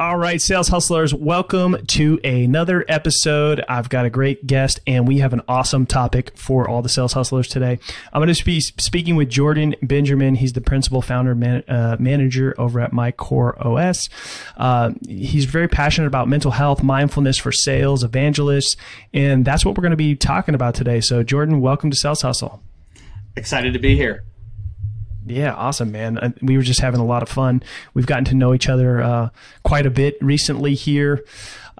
All right, sales hustlers, welcome to another episode. I've got a great guest and we have an awesome topic for all the sales hustlers today. I'm going to be speaking with Jordan Benjamin. He's the principal founder man, uh, manager over at MyCoreOS. Uh, he's very passionate about mental health, mindfulness for sales, evangelists, and that's what we're going to be talking about today. So, Jordan, welcome to Sales Hustle. Excited to be here. Yeah, awesome, man. We were just having a lot of fun. We've gotten to know each other uh, quite a bit recently here.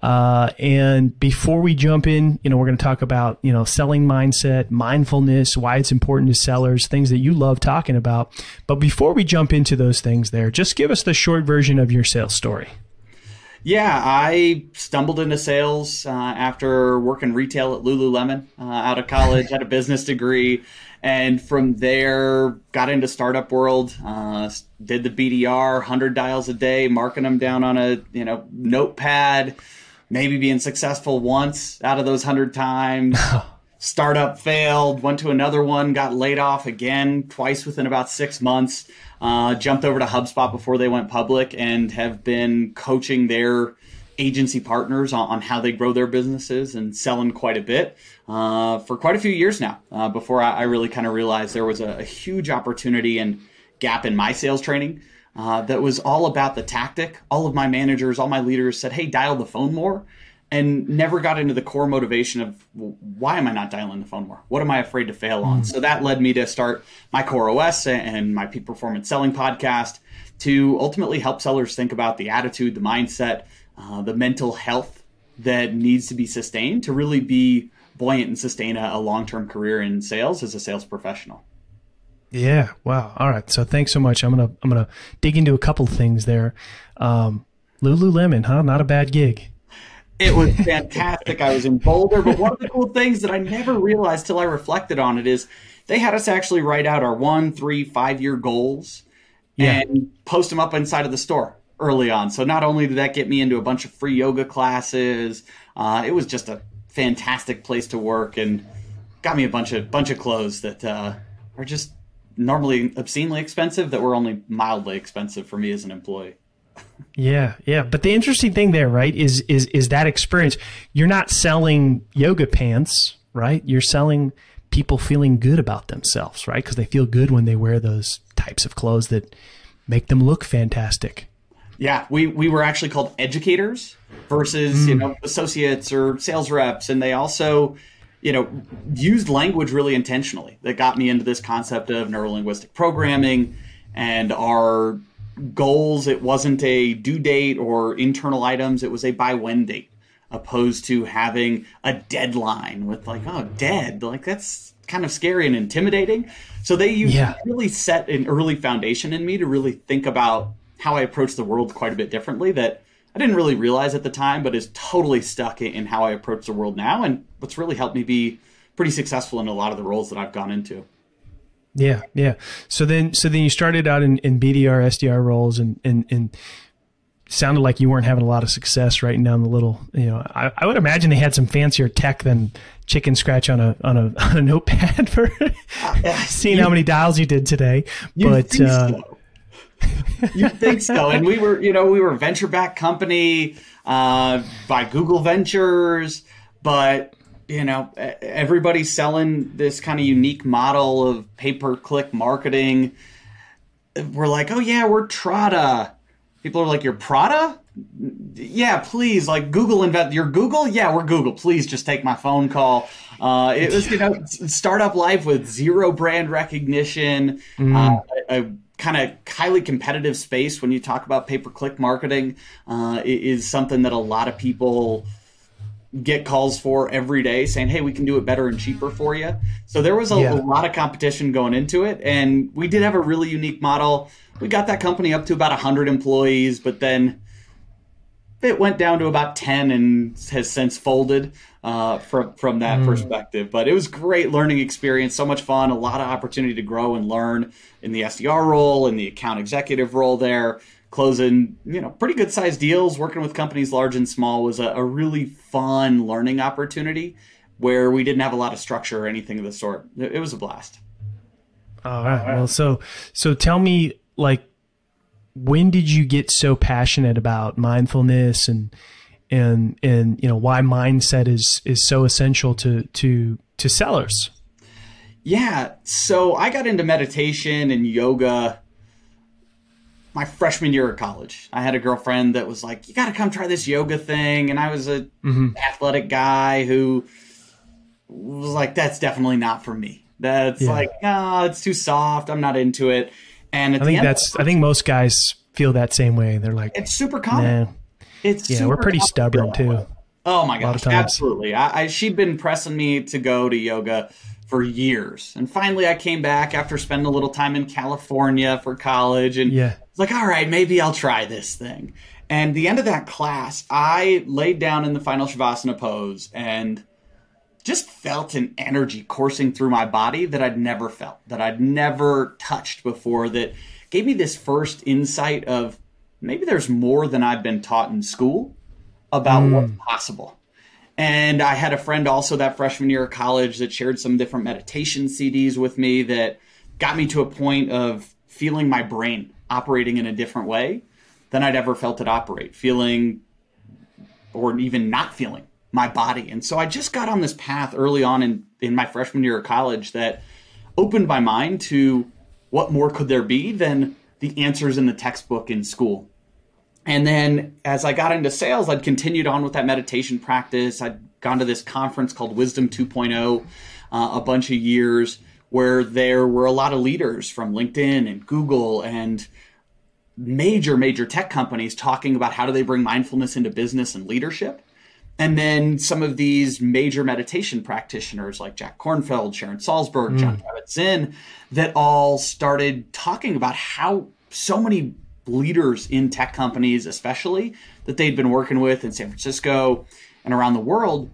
Uh, and before we jump in, you know, we're going to talk about, you know, selling mindset, mindfulness, why it's important to sellers, things that you love talking about. But before we jump into those things there, just give us the short version of your sales story. Yeah, I stumbled into sales uh, after working retail at Lululemon uh, out of college, had a business degree, and from there got into startup world uh, did the bdr 100 dials a day marking them down on a you know notepad maybe being successful once out of those 100 times. Startup failed went to another one got laid off again twice within about six months uh, jumped over to hubspot before they went public and have been coaching their agency partners on, on, how they grow their businesses and selling quite a bit uh, for quite a few years now uh, before I, I really kind of realized there was a, a, huge opportunity and gap in my sales training uh, that was all about the tactic. All of my managers, all my leaders said, hey, dial the phone more. And never got into the core motivation of well, why am I not dialing the phone more? What am I afraid to fail on? Mm. So that led me to start my Core OS and my peak performance selling podcast to ultimately help sellers think about the attitude, the mindset, uh, the mental health that needs to be sustained to really be buoyant and sustain a, a long term career in sales as a sales professional. Yeah. Wow. All right. So thanks so much. I'm gonna I'm gonna dig into a couple things there. Um, Lululemon, huh? Not a bad gig. It was fantastic. I was in Boulder, but one of the cool things that I never realized till I reflected on it is they had us actually write out our one, three, five year goals yeah. and post them up inside of the store early on. So not only did that get me into a bunch of free yoga classes, uh, it was just a fantastic place to work and got me a bunch of bunch of clothes that uh, are just normally obscenely expensive that were only mildly expensive for me as an employee. Yeah, yeah. But the interesting thing there, right, is is is that experience. You're not selling yoga pants, right? You're selling people feeling good about themselves, right? Because they feel good when they wear those types of clothes that make them look fantastic. Yeah, we, we were actually called educators versus mm. you know associates or sales reps, and they also you know used language really intentionally that got me into this concept of neurolinguistic programming and our goals. It wasn't a due date or internal items; it was a by when date, opposed to having a deadline with like oh dead like that's kind of scary and intimidating. So they yeah. really set an early foundation in me to really think about how I approach the world quite a bit differently that I didn't really realize at the time, but is totally stuck in how I approach the world now, and what's really helped me be pretty successful in a lot of the roles that I've gone into. Yeah, yeah. So then, so then you started out in, in BDR, SDR roles, and and and sounded like you weren't having a lot of success writing down the little. You know, I, I would imagine they had some fancier tech than chicken scratch on a on a, on a notepad for seeing you, how many dials you did today. but uh, so. you think so? And we were, you know, we were a venture back company uh, by Google Ventures, but you know, everybody's selling this kind of unique model of pay per click marketing. We're like, oh yeah, we're Trada. People are like, you're Prada? Yeah, please, like Google invent. You're Google? Yeah, we're Google. Please just take my phone call. Uh, it was, you know, startup life with zero brand recognition, mm. uh, a, a kind of highly competitive space when you talk about pay per click marketing uh, is something that a lot of people get calls for every day saying, hey, we can do it better and cheaper for you. So there was a, yeah. a, lot of competition going into it. And we did have a really unique model. We got that company up to about 100 employees, but then it went down to about 10 and has since folded uh, from, from that mm. perspective. But it was great learning experience, so much fun, a lot of opportunity to grow and learn in the SDR role, in the account executive role there closing you know pretty good sized deals. Working with companies large and small was a, a, really fun learning opportunity where we didn't have a lot of structure or anything of the sort. It, it was a blast. All right. Well so so tell me like when did you get so passionate about mindfulness and and and you know why mindset is is so essential to to to sellers? Yeah. So i got into meditation and yoga my freshman year of college. I had a girlfriend that was like, "You got to come try this yoga thing," and I was a mm-hmm. athletic guy who was like, "That's definitely not for me." That's yeah. like, no, it's too soft. I'm not into it. And I think that's. I think most guys feel that same way. They're like, it's super common. Nah. It's yeah, we're pretty stubborn too. Oh my gosh, absolutely. I, I, she'd been pressing me to go to yoga for years, and finally I came back after spending a little time in California for college, and yeah like, all right, maybe I'll try this thing. And the end of that class, I laid down in the final Shavasana pose and just felt an energy coursing through my body that I'd never felt, that I'd never touched before, that gave me this first insight of maybe there's more than I've been taught in school about mm. what's possible. And I had a friend also that freshman year of college that shared some different meditation CDs with me that got me to a point of feeling my brain operating in a different way than I'd ever felt it operate, feeling or even not feeling my body. And so I just got on this path early on in, in my freshman year of college that opened my mind to what more could there be than the answers in the textbook in school. And then as I got into sales, I'd continued on with that meditation practice. I'd gone to this conference called Wisdom 2.0 uh, a bunch of years where there were a lot of leaders from LinkedIn and Google and major, major tech companies talking about how do they bring mindfulness into business and leadership. And then some of these major meditation practitioners like Jack Kornfield, Sharon Salzberg, mm. Jon Kabat-Zinn, that all started talking about how so many leaders in tech companies, especially that they'd been working with in San Francisco and around the world,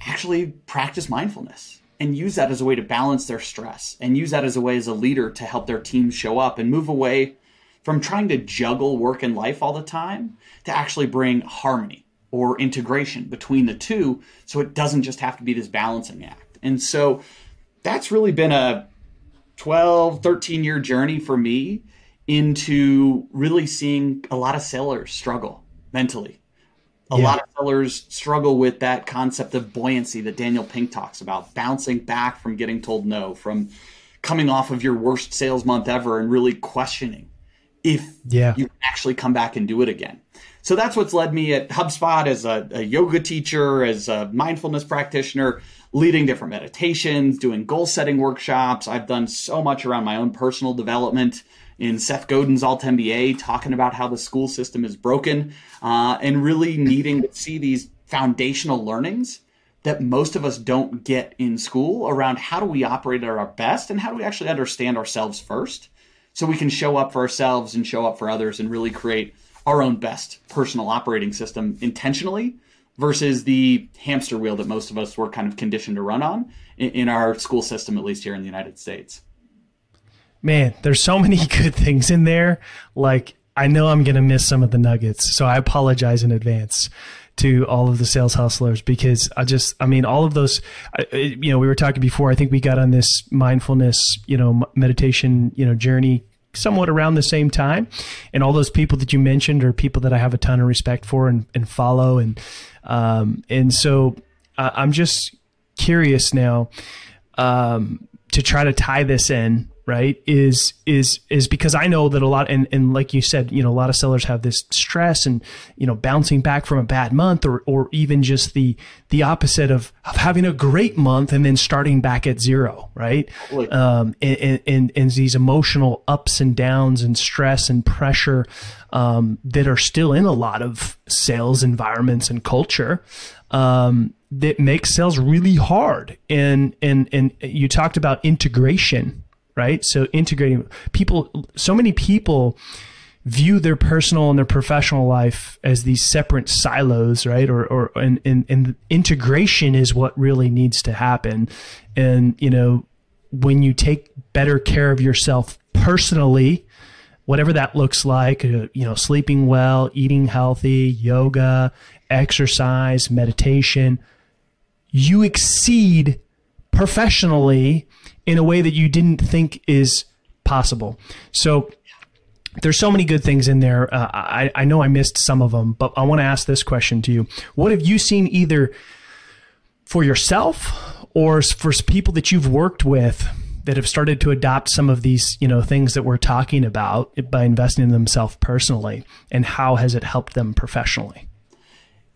actually practice mindfulness and use that as a way to balance their stress and use that as a way as a leader to help their team show up and move away from trying to juggle work and life all the time to actually bring harmony or integration between the two so it doesn't just have to be this balancing act. And so that's really been a 12, 13 year journey for me into really seeing a lot of sellers struggle mentally a yeah. lot of sellers struggle with that concept of buoyancy that Daniel Pink talks about, bouncing back from getting told no, from coming off of your worst sales month ever and really questioning if yeah. you can actually come back and do it again. So that's what's led me at HubSpot as a, a yoga teacher, as a mindfulness practitioner, leading different meditations, doing goal setting workshops. I've done so much around my own personal development in Seth Godin's Alt MBA, talking about how the school system is broken uh, and really needing to see these foundational learnings that most of us don't get in school around how do we operate at our best and how do we actually understand ourselves first so we can show up for ourselves and show up for others and really create our own best personal operating system intentionally versus the hamster wheel that most of us were kind of conditioned to run on in our school system, at least here in the United States man, there's so many good things in there. Like, I know I'm going to miss some of the nuggets. So I apologize in advance to all of the sales hustlers because I just, I mean, all of those, you know, we were talking before, I think we got on this mindfulness, you know, meditation, you know, journey somewhat around the same time. And all those people that you mentioned are people that I have a ton of respect for and, and follow. And, um, and so I'm just curious now, um, to try to tie this in right is is is because I know that a lot and and like you said you know a lot of sellers have this stress and you know bouncing back from a bad month or or even just the the opposite of, of having a great month and then starting back at zero right? Um and, and and these emotional ups and downs and stress and pressure um that are still in a lot of sales environments and culture um that makes sales really hard. And and and you talked about integration right? So integrating people, so many people view their personal and their professional life as these separate silos, right? Or, or, and, and, and integration is what really needs to happen. And, you know, when you take better care of yourself personally, whatever that looks like, uh, you know, sleeping well, eating healthy, yoga, exercise, meditation, you exceed professionally in a way that you didn't think is possible. So there's so many good things in there. Uh, I, I know I missed some of them, but I want to ask this question to you. What have you seen either for yourself or for people that you've worked with that have started to adopt some of these, you know, things that we're talking about by investing in themselves personally and how has it helped them professionally?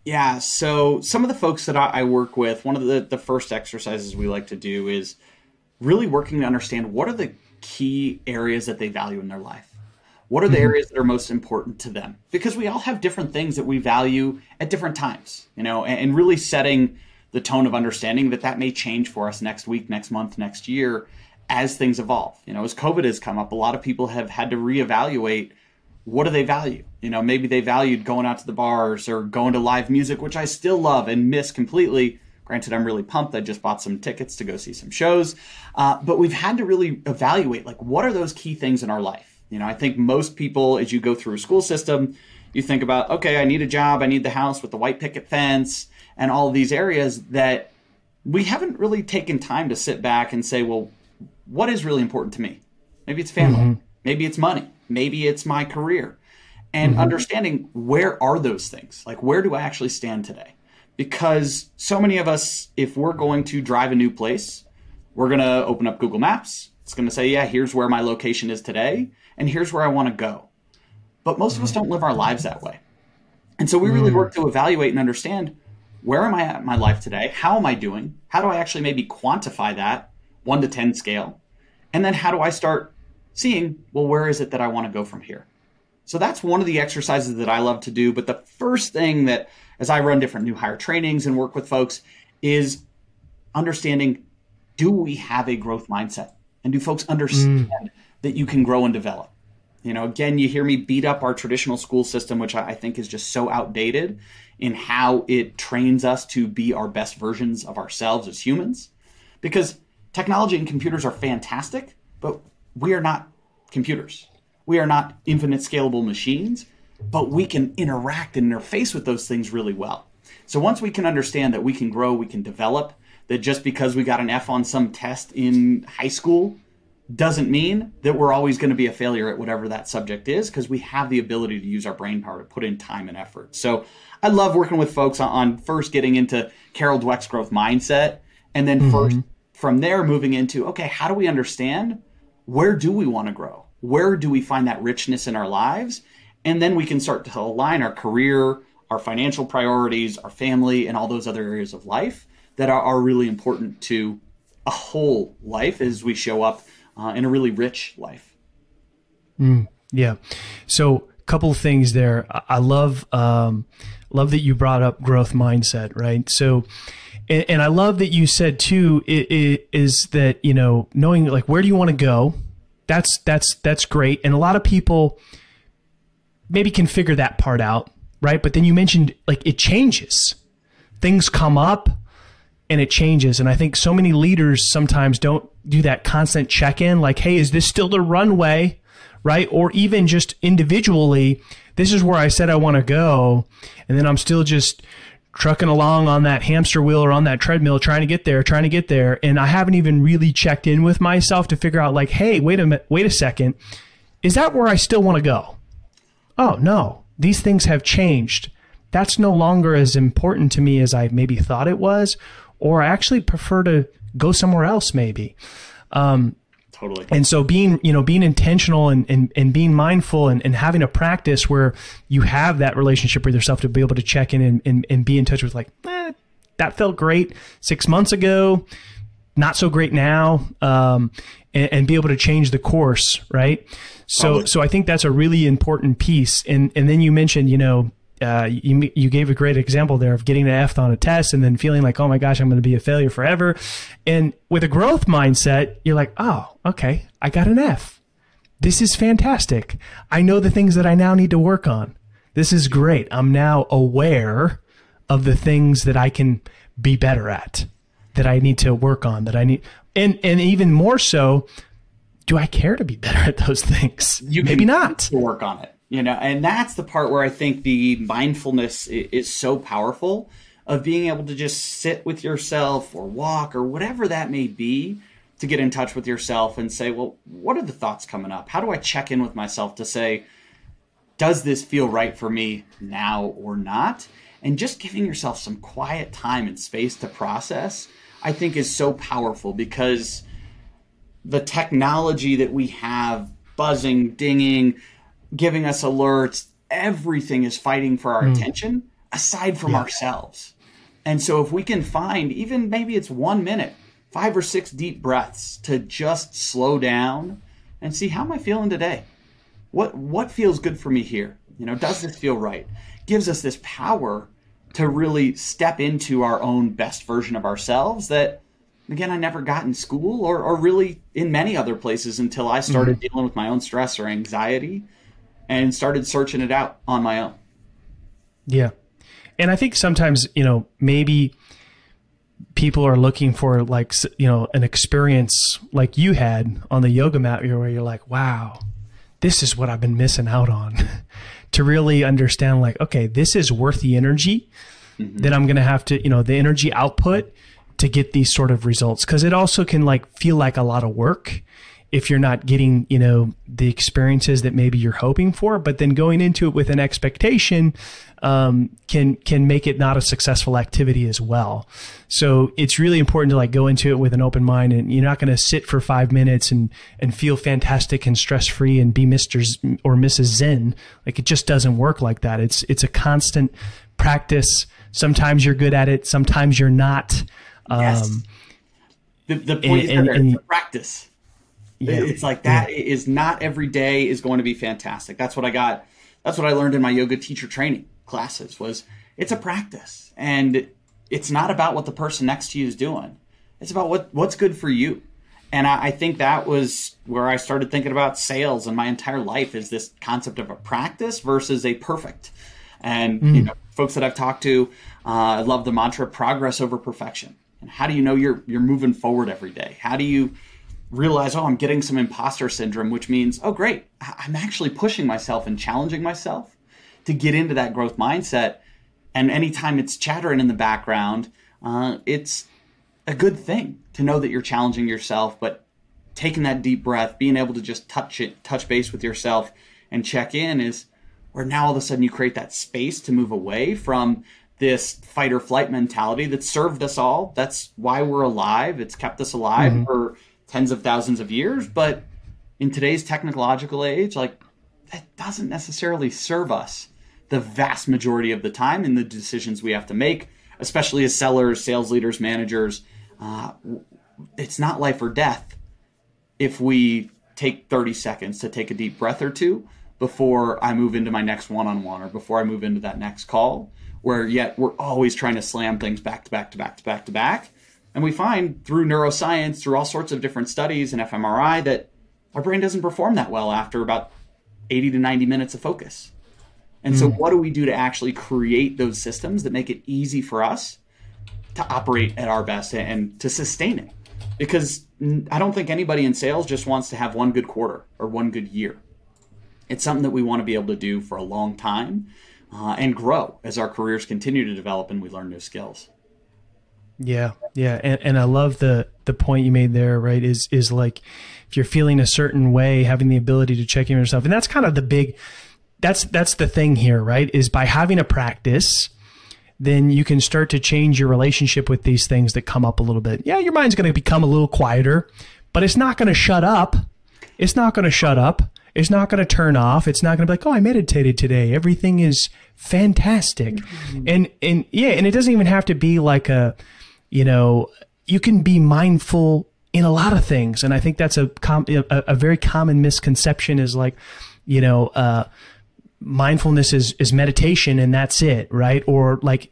Yeah, so some of the folks that I work with, one of the, the first exercises we like to do is – really working to understand what are the key areas that they value in their life. What are the mm-hmm. areas that are most important to them? Because we all have different things that we value at different times, you know, and, and really setting the tone of understanding that that may change for us next week, next month, next year as things evolve. You know, as COVID has come up, a lot of people have had to reevaluate what do they value? You know, maybe they valued going out to the bars or going to live music, which I still love and miss completely Granted, I'm really pumped. I just bought some tickets to go see some shows, uh, but we've had to really evaluate like what are those key things in our life. You know, I think most people, as you go through a school system, you think about okay, I need a job, I need the house with the white picket fence, and all these areas that we haven't really taken time to sit back and say, well, what is really important to me? Maybe it's family, mm-hmm. maybe it's money, maybe it's my career, and mm-hmm. understanding where are those things? Like, where do I actually stand today? because so many of us, if we're going to drive a new place, we're going to open up Google Maps. It's going to say, yeah, here's where my location is today, and here's where I want to go. But most of us don't live our lives that way. And so we really mm. work to evaluate and understand where am I at in my life today? How am I doing? How do I actually maybe quantify that one to 10 scale? And then how do I start seeing, well, where is it that I want to go from here? So that's one of the exercises that I love to do. But the first thing that as I run different new hire trainings and work with folks is understanding do we have a growth mindset? And do folks understand mm. that you can grow and develop? You know, again, you hear me beat up our traditional school system, which I think is just so outdated in how it trains us to be our best versions of ourselves as humans. Because technology and computers are fantastic, but we are not computers. We are not infinite scalable machines but we can interact and interface with those things really well. So once we can understand that we can grow, we can develop, that just because we got an F on some test in high school doesn't mean that we're always going to be a failure at whatever that subject is because we have the ability to use our brain power to put in time and effort. So I love working with folks on, first getting into Carol Dweck's growth mindset and then mm-hmm. first from there moving into okay, how do we understand where do we want to grow? Where do we find that richness in our lives? And then we can start to align our career, our financial priorities, our family, and all those other areas of life that are, are really important to a whole life as we show up uh, in a really rich life. Mm, yeah. So, a couple things there. I love um, love that you brought up growth mindset, right? So, and, and I love that you said too it, it is that you know knowing like where do you want to go. That's that's that's great, and a lot of people maybe can figure that part out, right? But then you mentioned like it changes. Things come up and it changes. And I think so many leaders sometimes don't do that constant check in like, hey, is this still the runway? Right. Or even just individually, this is where I said I want to go. And then I'm still just trucking along on that hamster wheel or on that treadmill trying to get there trying to get there and i haven't even really checked in with myself to figure out like hey wait a minute wait a second is that where I still want to go? Oh, no, these things have changed. That's no longer as important to me as I maybe thought it was, or I actually prefer to go somewhere else, maybe. Um, totally. And so being, you know, being intentional and, and, and being mindful and, and having a practice where you have that relationship with yourself to be able to check in and, and, and be in touch with like, eh, that felt great six months ago, not so great now. Um, and, and, be able to change the course, right? So, Probably. so I think that's a really important piece. And, and then you mentioned, you know, uh, you you gave a great example there of getting an F on a test and then feeling like, oh my gosh, I'm going to be a failure forever. And with a growth mindset, you're like, oh, okay, I got an F. This is fantastic. I know the things that I now need to work on. This is great. I'm now aware of the things that I can be better at, that I need to work on, that I need, and and even more so, do I care to be better at those things? You maybe not. to Work on it you know and that's the part where i think the mindfulness is so powerful of being able to just sit with yourself or walk or whatever that may be to get in touch with yourself and say well what are the thoughts coming up? How do i check in with myself to say does this feel right for me now or not? And just giving yourself some quiet time and space to process i think is so powerful because the technology that we have buzzing dinging giving us alerts. Everything is fighting for our mm. attention aside from yeah. ourselves. And so if we can find even maybe it's one minute, five or six deep breaths to just slow down and see how am I feeling today? What what feels good for me here? You know, does this feel right? Gives us this power to really step into our own best version of ourselves that again I never got in school or, or really in many other places until I started mm-hmm. dealing with my own stress or anxiety and started searching it out on my own. Yeah. And I think sometimes, you know, maybe people are looking for like, you know, an experience like you had on the yoga mat where you're like, wow, this is what I've been missing out on to really understand like, okay, this is worth the energy mm-hmm. that I'm going to have to, you know, the energy output to get these sort of results. Cause it also can like feel like a lot of work if you're not getting, you know, the experiences that maybe you're hoping for, but then going into it with an expectation um, can can make it not a successful activity as well. So it's really important to like go into it with an open mind, and you're not going to sit for five minutes and and feel fantastic and stress free and be Mister or Mrs. Zen. Like it just doesn't work like that. It's it's a constant practice. Sometimes you're good at it, sometimes you're not. Yes. Um, the, the point and, is and, and, practice yeah. It's like that yeah. is not every day is going to be fantastic. That's what I got. That's what I learned in my yoga teacher training classes was it's a practice and it's not about what the person next to you is doing. It's about what what's good for you. And I, I think that was where I started thinking about sales and my entire life is this concept of a practice versus a perfect. And mm. you know, folks that I've talked to, uh, I love the mantra progress over perfection. And how do you know you're you're moving forward every day? How do you realize, oh, I'm getting some imposter syndrome, which means, oh, great, I'm actually pushing myself and challenging myself to get into that growth mindset. And anytime it's chattering in the background, uh, it's a good thing to know that you're challenging yourself, but taking that deep breath, being able to just touch it, touch base with yourself and check in is where now all of a sudden you create that space to move away from this fight or flight mentality that served us all. That's why we're alive. It's kept us alive mm-hmm. for tens of thousands of years, but in today's technological age, like that doesn't necessarily serve us the vast majority of the time in the decisions we have to make, especially as sellers, sales leaders, managers. Uh, it's not life or death if we take 30 seconds to take a deep breath or two before I move into my next one on one or before I move into that next call, where yet we're always trying to slam things back to back to back to back to back. And we find through neuroscience, through all sorts of different studies and fMRI, that our brain doesn't perform that well after about 80 to 90 minutes of focus. And so, hmm. what do we do to actually create those systems that make it easy for us to operate at our best and to sustain it? Because I don't think anybody in sales just wants to have one good quarter or one good year. It's something that we want to be able to do for a long time uh, and grow as our careers continue to develop and we learn new skills. Yeah, yeah, and and I love the the point you made there. Right, is is like if you're feeling a certain way, having the ability to check in yourself, and that's kind of the big. That's that's the thing here, right? Is by having a practice, then you can start to change your relationship with these things that come up a little bit. Yeah, your mind's going to become a little quieter, but it's not going to shut up. It's not going to shut up. It's not going to turn off. It's not going to be like, oh, I meditated today. Everything is fantastic. Mm-hmm. And, and yeah, and it doesn't even have to be like a, you know, you can be mindful in a lot of things. And I think that's a, com- a, a very common misconception is like, you know, uh, mindfulness is, is meditation and that's it, right? Or like,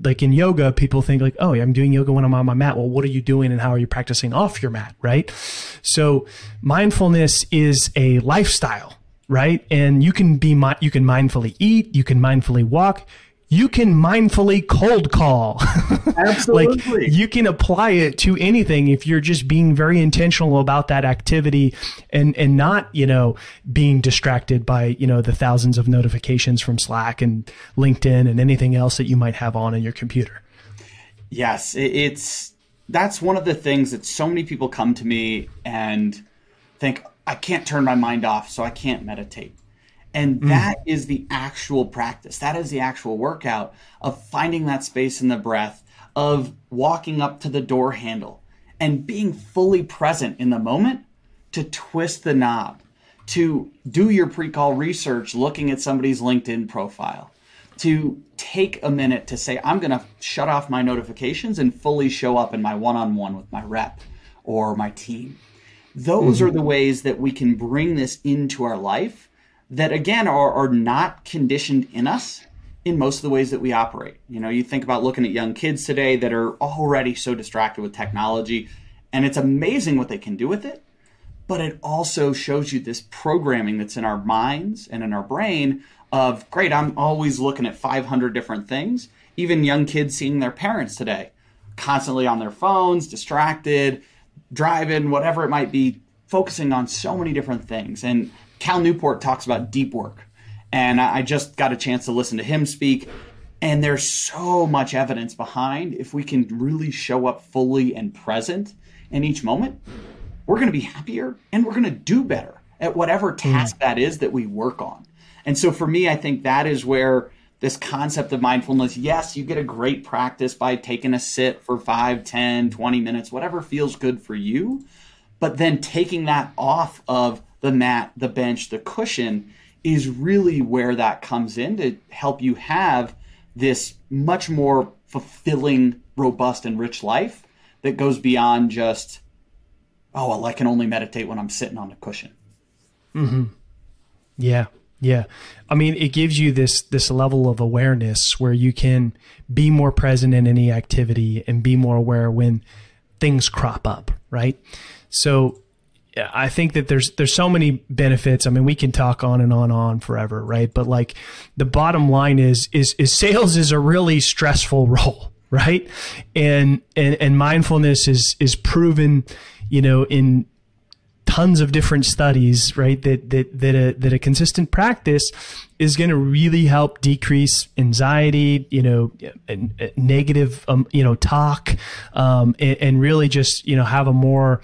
like in yoga, people think like, oh, I'm doing yoga when I'm on my mat. Well, what are you doing and how are you practicing off your mat, right? So mindfulness is a lifestyle, right? And you can be, you can mindfully eat, you can mindfully walk, you can mindfully cold call. Absolutely. like you can apply it to anything if you're just being very intentional about that activity and and not, you know, being distracted by, you know, the thousands of notifications from Slack and LinkedIn and anything else that you might have on in your computer. Yes, it's that's one of the things that so many people come to me and think I can't turn my mind off, so I can't meditate. And mm. that mm. is the actual practice. That is the actual workout of finding that space in the breath, of walking up to the door handle and being fully present in the moment to twist the knob, to do your pre call research looking at somebody's LinkedIn profile, to take a minute to say, I'm going to shut off my notifications and fully show up in my one on one with my rep or my team. Those mm-hmm. are the ways that we can bring this into our life that again are, are not conditioned in us in most of the ways that we operate. You know, you think about looking at young kids today that are already so distracted with technology, and it's amazing what they can do with it. But it also shows you this programming that's in our minds and in our brain of, great, I'm always looking at 500 different things. Even young kids seeing their parents today constantly on their phones, distracted, driving, whatever it might be, focusing on so many different things. And Cal Newport talks about deep work, and I just got a chance to listen to him speak. And there's so much evidence behind if we can really show up fully and present in each moment, we're going to be happier and we're going to do better at whatever task mm. that is that we work on. And so for me, I think that is where this concept of mindfulness, yes, you get a great practice by taking a sit for 5, 10, 20 minutes, whatever feels good for you. But then taking that off of the mat, the bench, the cushion is really where that comes in to help you have this much more fulfilling, robust, and rich life that goes beyond just, oh, well, I can only meditate when I'm sitting on the cushion. Mm-hmm. Yeah. Yeah. I mean, it gives you this this level of awareness where you can be more present in any activity and be more aware when things crop up, right? So I think that there's there's so many benefits. I mean, we can talk on and on and on forever, right? But like the bottom line is is is sales is a really stressful role, right? And and and mindfulness is is proven, you know, in tons of different studies, right? That that that a that a consistent practice is going to really help decrease anxiety, you know, negative, um, you know, talk, um, and, and really just you know have a more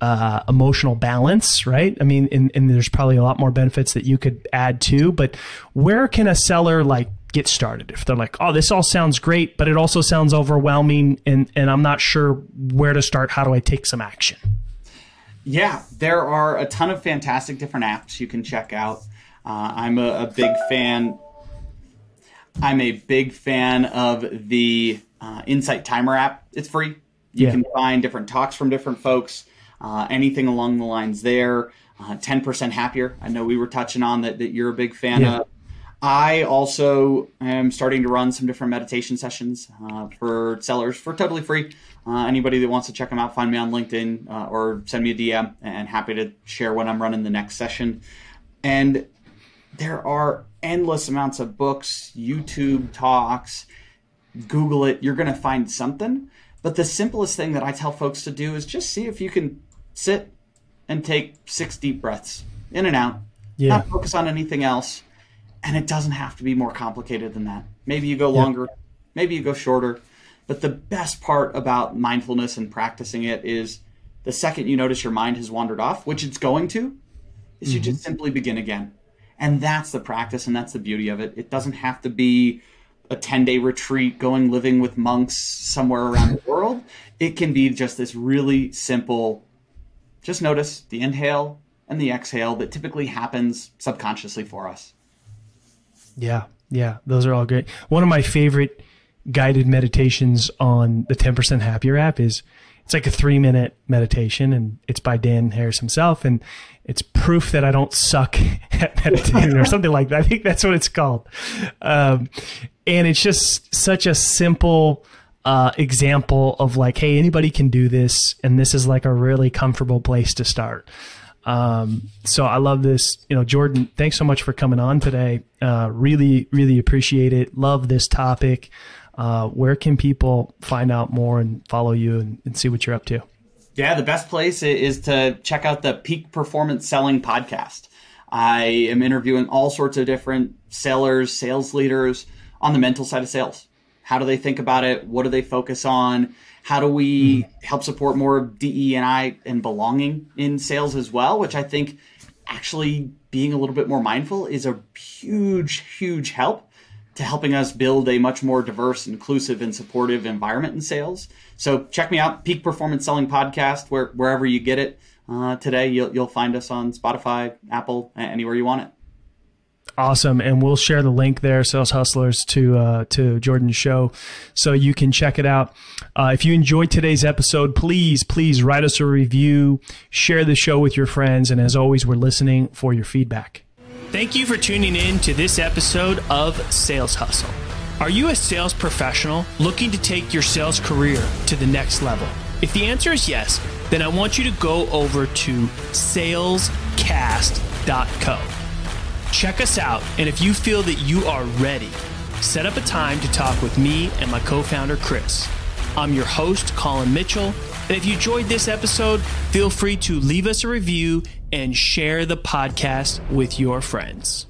uh, emotional balance, right? I mean, and, and there's probably a lot more benefits that you could add to, but where can a seller like get started if they're like, oh, this all sounds great, but it also sounds overwhelming and, and I'm not sure where to start. How do I take some action? Yeah, there are a ton of fantastic different apps you can check out. Uh, I'm a, a, big fan. I'm a big fan of the uh, Insight Timer app. It's free. You yeah. can find different talks from different folks uh, anything along the lines there. Uh, 10% happier. I know we were touching on that, that you're a big fan yeah. of. I also am starting to run some different meditation sessions uh, for sellers for totally free. Uh, anybody that wants to check them out, find me on LinkedIn uh, or send me a DM, and happy to share when I'm running the next session. And there are endless amounts of books, YouTube talks. Google it, you're going to find something. But the simplest thing that I tell folks to do is just see if you can sit and take six deep breaths in and out. Yeah. Not focus on anything else. And it doesn't have to be more complicated than that. Maybe you go longer, yeah. maybe you go shorter. But the best part about mindfulness and practicing it is the second you notice your mind has wandered off, which it's going to, is mm-hmm. you just simply begin again. And that's the practice and that's the beauty of it. It doesn't have to be a 10 day retreat going living with monks somewhere around the world. It can be just this really simple, just notice the inhale and the exhale that typically happens subconsciously for us. Yeah, yeah, those are all great. One of my favorite guided meditations on the 10% Happier app is it's like a three minute meditation and it's by Dan Harris himself. And it's proof that I don't suck at meditating or something like that. I think that's what it's called. Um, and it's just such a simple, uh, example of like, hey, anybody can do this, and this is like a really comfortable place to start. Um, so I love this. You know, Jordan, thanks so much for coming on today. Uh, really, really appreciate it. Love this topic. Uh, where can people find out more and follow you and, and see what you're up to? Yeah, the best place is to check out the Peak Performance Selling podcast. I am interviewing all sorts of different sellers, sales leaders on the mental side of sales. How do they think about it? What do they focus on? How do we mm-hmm. help support more DE and I and belonging in sales as well? Which I think actually being a little bit more mindful is a huge, huge help to helping us build a much more diverse, inclusive, and supportive environment in sales. So check me out, Peak Performance Selling Podcast, where wherever you get it uh, today, you'll you'll find us on Spotify, Apple, anywhere you want it. Awesome, and we'll share the link there, Sales Hustlers, to uh, to Jordan's show, so you can check it out. Uh, if you enjoyed today's episode, please please write us a review, share the show with your friends, and as always, we're listening for your feedback. Thank you for tuning in to this episode of Sales Hustle. Are you a sales professional looking to take your sales career to the next level? If the answer is yes, then I want you to go over to salescast.co Check us out, and if you feel that you are ready, set up a time to talk with me and my co founder, Chris. I'm your host, Colin Mitchell, and if you enjoyed this episode, feel free to leave us a review and share the podcast with your friends.